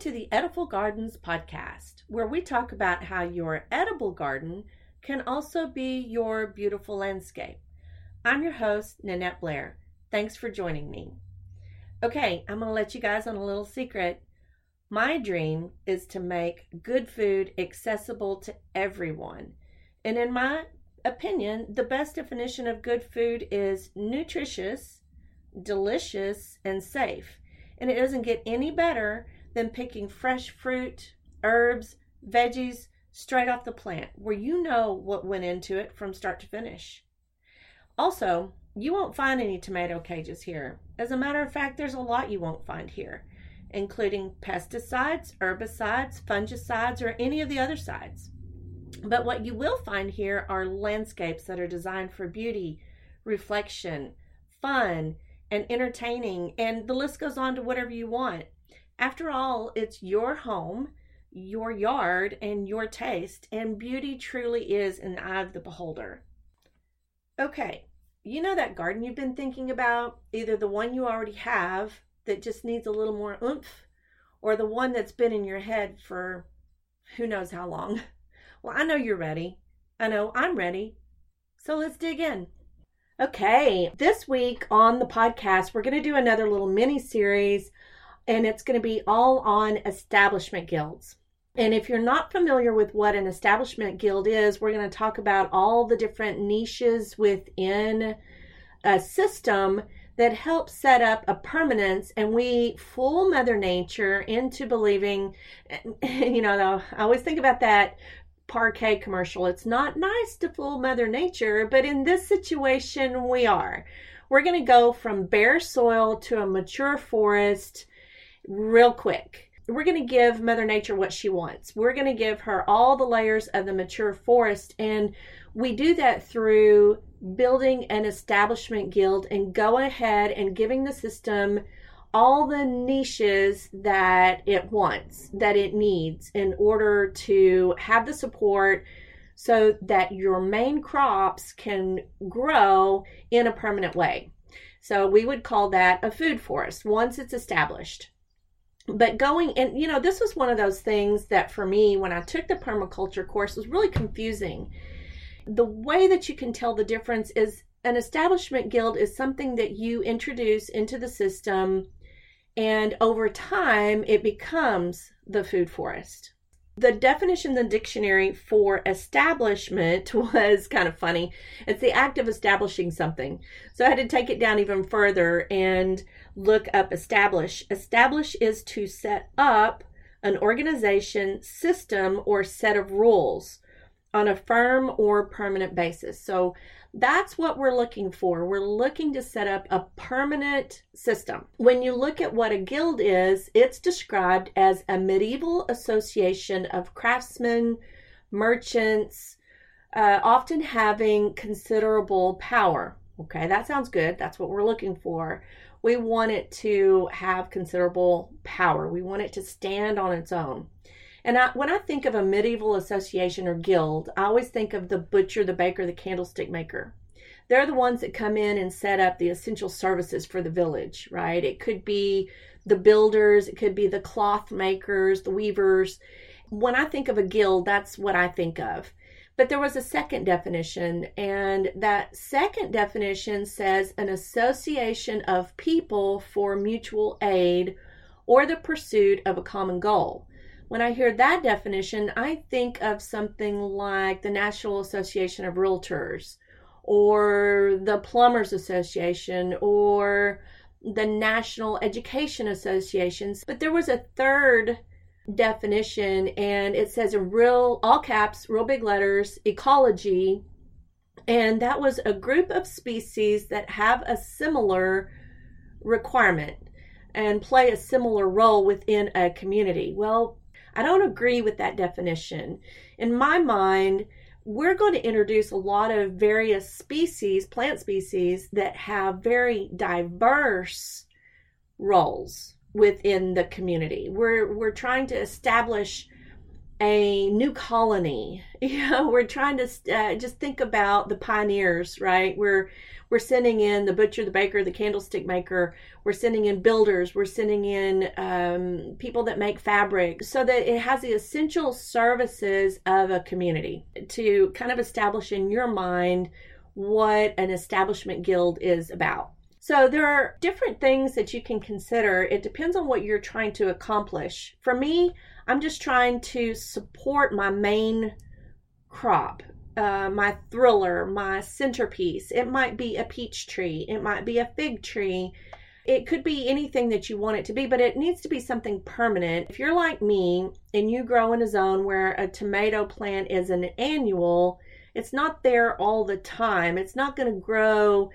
to the Edible Gardens podcast, where we talk about how your edible garden can also be your beautiful landscape. I'm your host, Nanette Blair. Thanks for joining me. Okay, I'm going to let you guys on a little secret. My dream is to make good food accessible to everyone. And in my opinion, the best definition of good food is nutritious, delicious, and safe. And it doesn't get any better than picking fresh fruit, herbs, veggies straight off the plant, where you know what went into it from start to finish. Also, you won't find any tomato cages here. As a matter of fact, there's a lot you won't find here, including pesticides, herbicides, fungicides, or any of the other sides. But what you will find here are landscapes that are designed for beauty, reflection, fun, and entertaining, and the list goes on to whatever you want. After all, it's your home, your yard, and your taste, and beauty truly is in the eye of the beholder. Okay, you know that garden you've been thinking about? Either the one you already have that just needs a little more oomph, or the one that's been in your head for who knows how long. Well, I know you're ready. I know I'm ready. So let's dig in. Okay, this week on the podcast, we're going to do another little mini series, and it's going to be all on establishment guilds. And if you're not familiar with what an establishment guild is, we're going to talk about all the different niches within a system that helps set up a permanence and we fool mother nature into believing you know i always think about that Parkay commercial. It's not nice to fool Mother Nature, but in this situation, we are. We're going to go from bare soil to a mature forest real quick. We're going to give Mother Nature what she wants. We're going to give her all the layers of the mature forest. And we do that through building an establishment guild and go ahead and giving the system all the niches that it wants, that it needs in order to have the support so that your main crops can grow in a permanent way. So we would call that a food forest once it's established. But going and you know, this was one of those things that for me when I took the permaculture course was really confusing. The way that you can tell the difference is an establishment guild is something that you introduce into the system and over time, it becomes the food forest. The definition in the dictionary for establishment was kind of funny. It's the act of establishing something. So I had to take it down even further and look up establish. Establish is to set up an organization, system, or set of rules on a firm or permanent basis. So that's what we're looking for. We're looking to set up a permanent system. When you look at what a guild is, it's described as a medieval association of craftsmen, merchants, uh, often having considerable power. Okay, that sounds good. That's what we're looking for. We want it to have considerable power, we want it to stand on its own. And I, when I think of a medieval association or guild, I always think of the butcher, the baker, the candlestick maker. They're the ones that come in and set up the essential services for the village, right? It could be the builders, it could be the cloth makers, the weavers. When I think of a guild, that's what I think of. But there was a second definition, and that second definition says an association of people for mutual aid or the pursuit of a common goal. When I hear that definition, I think of something like the National Association of Realtors or the Plumbers Association or the National Education Associations. But there was a third definition, and it says in real, all caps, real big letters, ecology. And that was a group of species that have a similar requirement and play a similar role within a community. Well, I don't agree with that definition. In my mind, we're going to introduce a lot of various species, plant species, that have very diverse roles within the community. We're we're trying to establish a new colony. You know, we're trying to uh, just think about the pioneers, right? We're we're sending in the butcher, the baker, the candlestick maker. We're sending in builders. We're sending in um, people that make fabric so that it has the essential services of a community to kind of establish in your mind what an establishment guild is about. So there are different things that you can consider. It depends on what you're trying to accomplish. For me, I'm just trying to support my main crop, uh, my thriller, my centerpiece. It might be a peach tree, it might be a fig tree. It could be anything that you want it to be, but it needs to be something permanent. If you're like me and you grow in a zone where a tomato plant is an annual, it's not there all the time. It's not going to grow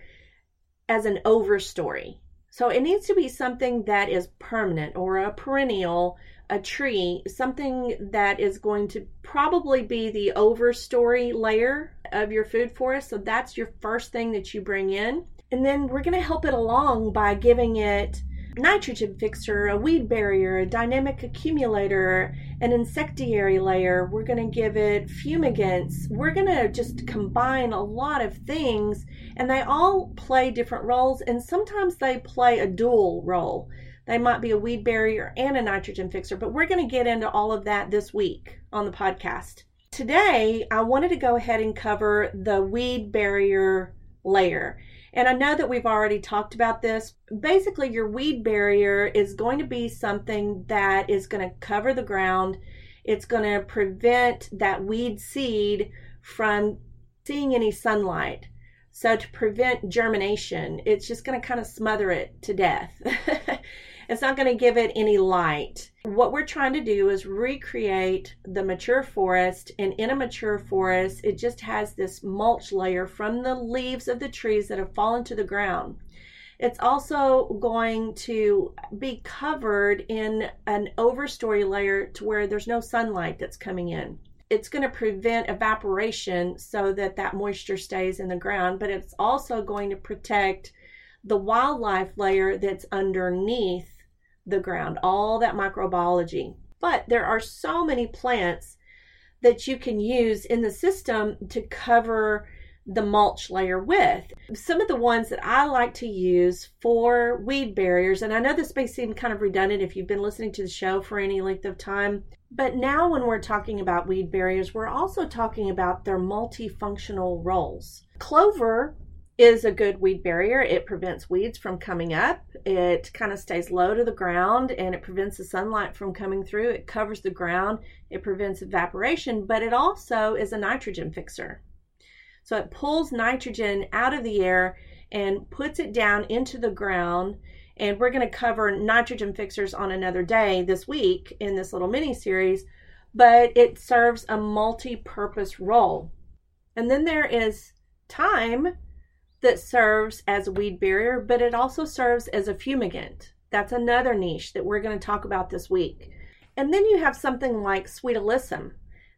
as an overstory. So it needs to be something that is permanent or a perennial, a tree, something that is going to probably be the overstory layer of your food forest. So that's your first thing that you bring in. And then we're going to help it along by giving it nitrogen fixer, a weed barrier, a dynamic accumulator, an insectiary layer. We're going to give it fumigants. We're going to just combine a lot of things, and they all play different roles, and sometimes they play a dual role. They might be a weed barrier and a nitrogen fixer, but we're going to get into all of that this week on the podcast. Today, I wanted to go ahead and cover the weed barrier layer. And I know that we've already talked about this. Basically, your weed barrier is going to be something that is going to cover the ground. It's going to prevent that weed seed from seeing any sunlight. So, to prevent germination, it's just going to kind of smother it to death. It's not going to give it any light. What we're trying to do is recreate the mature forest. And in a mature forest, it just has this mulch layer from the leaves of the trees that have fallen to the ground. It's also going to be covered in an overstory layer to where there's no sunlight that's coming in. It's going to prevent evaporation so that that moisture stays in the ground, but it's also going to protect the wildlife layer that's underneath the ground, all that microbiology. But there are so many plants that you can use in the system to cover the mulch layer with. Some of the ones that I like to use for weed barriers, and I know this may seem kind of redundant if you've been listening to the show for any length of time, but now when we're talking about weed barriers, we're also talking about their multifunctional roles. Clover is a good weed barrier. It prevents weeds from coming up. It kind of stays low to the ground and it prevents the sunlight from coming through. It covers the ground. It prevents evaporation, but it also is a nitrogen fixer. So it pulls nitrogen out of the air and puts it down into the ground. And we're going to cover nitrogen fixers on another day this week in this little mini series, but it serves a multi purpose role. And then there is thyme that serves as a weed barrier, but it also serves as a fumigant. That's another niche that we're going to talk about this week. And then you have something like sweet alyssum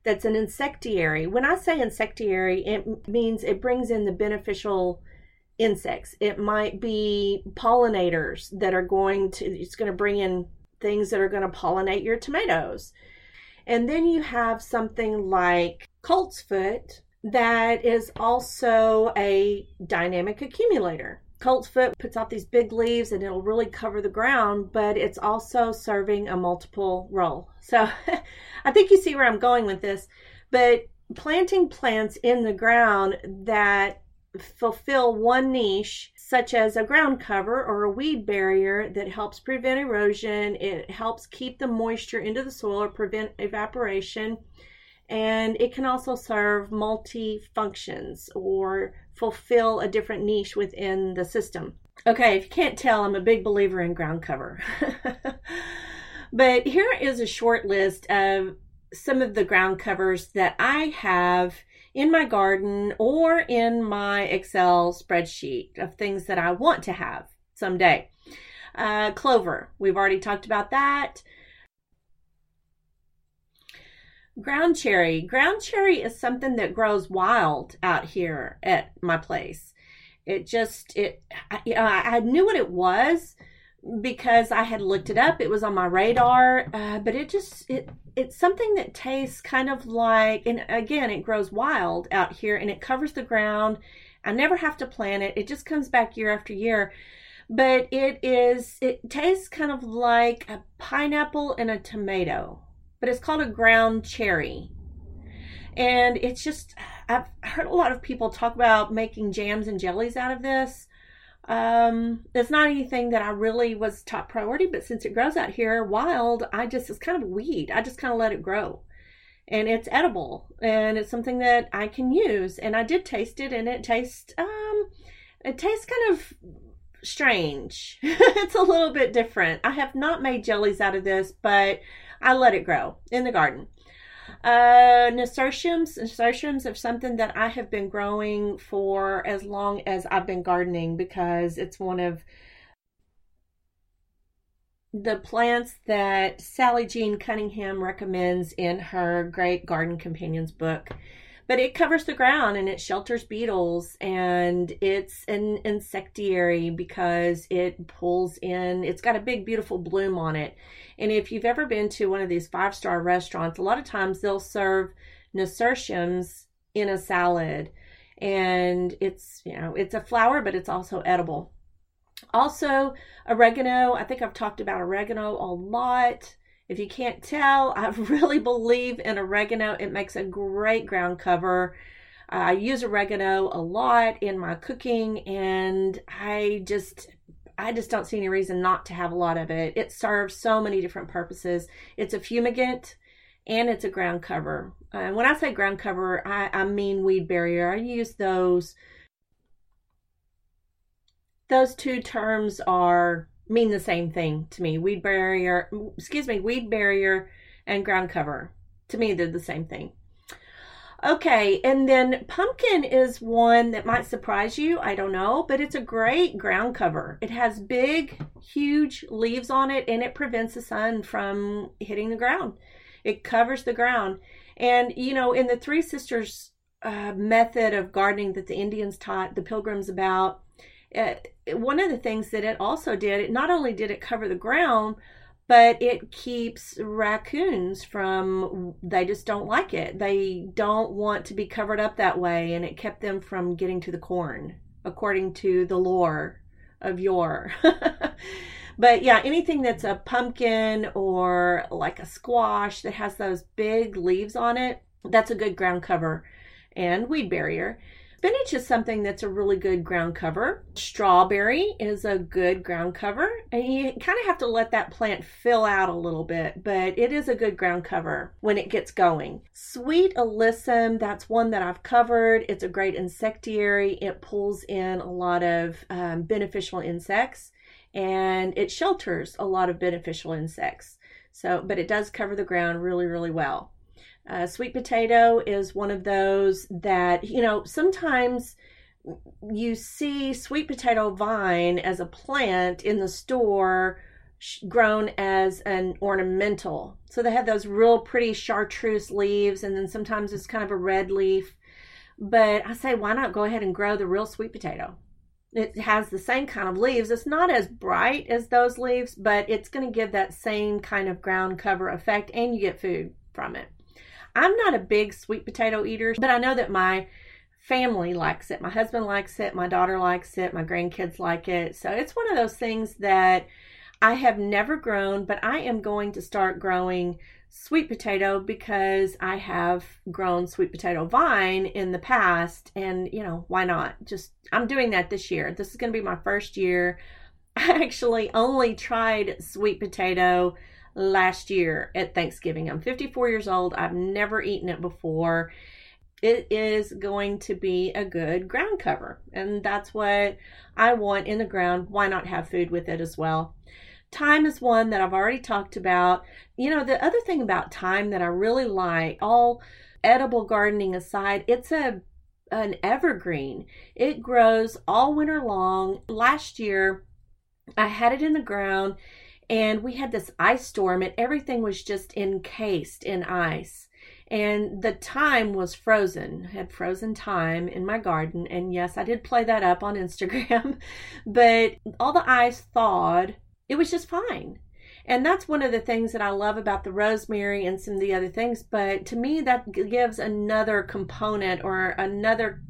that's an insectiary. When I say insectiary, it means it brings in the beneficial insects. It might be pollinators that are going to, it's going to bring in things that are going to pollinate your tomatoes. And then you have something like coltsfoot, that is also a dynamic accumulator. Coltsfoot puts out these big leaves and it'll really cover the ground, but it's also serving a multiple role. So I think you see where I'm going with this. But planting plants in the ground that fulfill one niche, such as a ground cover or a weed barrier that helps prevent erosion, it helps keep the moisture into the soil or prevent evaporation and it can also serve multi functions or fulfill a different niche within the system. Okay, if you can't tell, I'm a big believer in ground cover. but here is a short list of some of the ground covers that I have in my garden or in my Excel spreadsheet of things that I want to have someday. Uh, clover, we've already talked about that. Ground cherry. Ground cherry is something that grows wild out here at my place. It just it I, I knew what it was because I had looked it up. It was on my radar, uh, but it just it it's something that tastes kind of like and again it grows wild out here and it covers the ground I never have to plant it. It just comes back year after year. But it is, it tastes kind of like a pineapple and a tomato, but it's called a ground cherry. And it's just, I've heard a lot of people talk about making jams and jellies out of this. Um, it's not anything that I really was top priority, but since it grows out here wild, I just, it's kind of a weed. I just kind of let it grow and it's edible and it's something that I can use. And I did taste it and it tastes, um, it tastes kind of strange. it's a little bit different. I have not made jellies out of this, but I let it grow in the garden. Uh, nasturtiums, nasturtiums are something that I have been growing for as long as I've been gardening because it's one of the plants that Sally Jean Cunningham recommends in her Great Garden Companions book. But it covers the ground and it shelters beetles and it's an insectiary because it pulls in, it's got a big, beautiful bloom on it. And if you've ever been to one of these five star restaurants, a lot of times they'll serve nasturtiums in a salad. And it's, you know, it's a flower, but it's also edible. Also, oregano. I think I've talked about oregano a lot. If you can't tell, I really believe in oregano. It makes a great ground cover. Uh, I use oregano a lot in my cooking and I just I just don't see any reason not to have a lot of it. It serves so many different purposes. It's a fumigant and it's a ground cover. And when I say ground cover, I, I mean weed barrier. I use those those two terms are mean the same thing to me. Weed barrier, excuse me, weed barrier and ground cover. To me, they're the same thing. Okay, and then pumpkin is one that might surprise you. I don't know, but it's a great ground cover. It has big, huge leaves on it and it prevents the sun from hitting the ground. It covers the ground. And, you know, in the Three Sisters uh, method of gardening that the Indians taught the pilgrims about, uh, one of the things that it also did, it not only did it cover the ground, but it keeps raccoons from they just don't like it. They don't want to be covered up that way and it kept them from getting to the corn according to the lore of yore. But yeah anything that's a pumpkin or like a squash that has those big leaves on it that's a good ground cover and weed barrier Spinach is something that's a really good ground cover. Strawberry is a good ground cover. And you kind of have to let that plant fill out a little bit, but it is a good ground cover when it gets going. Sweet alyssum, that's one that I've covered. It's a great insectiary. It pulls in a lot of um, beneficial insects and it shelters a lot of beneficial insects. So, but it does cover the ground really, really well. Uh, sweet potato is one of those that, you know, sometimes you see sweet potato vine as a plant in the store grown as an ornamental. So they have those real pretty chartreuse leaves, and then sometimes it's kind of a red leaf. But I say, why not go ahead and grow the real sweet potato? It has the same kind of leaves. It's not as bright as those leaves, but it's going to give that same kind of ground cover effect, and you get food from it. I'm not a big sweet potato eater, but I know that my family likes it. My husband likes it. My daughter likes it. My grandkids like it. So it's one of those things that I have never grown, but I am going to start growing sweet potato because I have grown sweet potato vine in the past. And, you know, why not? Just, I'm doing that this year. This is going to be my first year. I actually only tried sweet potato last year at Thanksgiving. I'm 54 years old. I've never eaten it before. It is going to be a good ground cover, and that's what I want in the ground. Why not have food with it as well? Thyme is one that I've already talked about. You know, the other thing about thyme that I really like, all edible gardening aside, it's a an evergreen. It grows all winter long. Last year, I had it in the ground and we had this ice storm and everything was just encased in ice and the thyme was frozen had frozen thyme in my garden and yes i did play that up on instagram but all the ice thawed it was just fine and that's one of the things that i love about the rosemary and some of the other things but to me that gives another component or another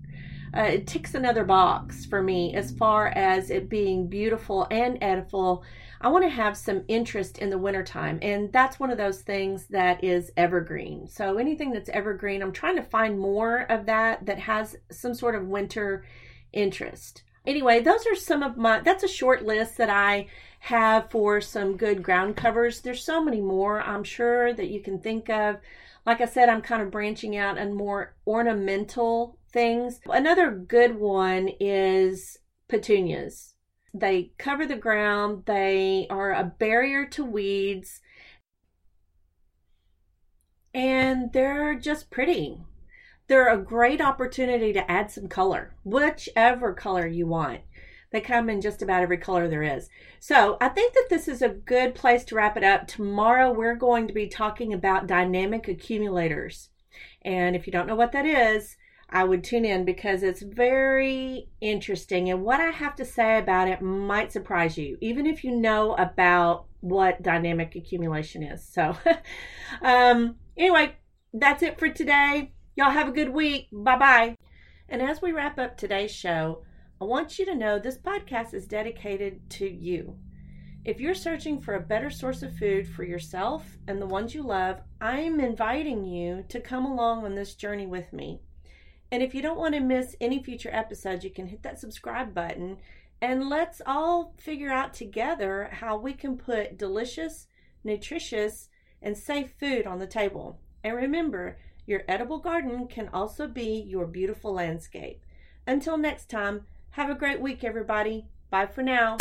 uh, it ticks another box for me as far as it being beautiful and edible. I want to have some interest in the wintertime, and that's one of those things that is evergreen. So anything that's evergreen, I'm trying to find more of that that has some sort of winter interest. Anyway, those are some of my that's a short list that I have for some good ground covers. There's so many more, I'm sure, that you can think of. Like I said, I'm kind of branching out and more ornamental things. Another good one is petunias. They cover the ground, they are a barrier to weeds, and they're just pretty. They're a great opportunity to add some color, whichever color you want. They come in just about every color there is. So I think that this is a good place to wrap it up. Tomorrow we're going to be talking about dynamic accumulators. And if you don't know what that is, I would tune in because it's very interesting. And what I have to say about it might surprise you, even if you know about what dynamic accumulation is. So, um, anyway, that's it for today. Y'all have a good week. Bye bye. And as we wrap up today's show, I want you to know this podcast is dedicated to you. If you're searching for a better source of food for yourself and the ones you love, I'm inviting you to come along on this journey with me. And if you don't want to miss any future episodes, you can hit that subscribe button and let's all figure out together how we can put delicious, nutritious, and safe food on the table. And remember, your edible garden can also be your beautiful landscape. Until next time, have a great week, everybody. Bye for now.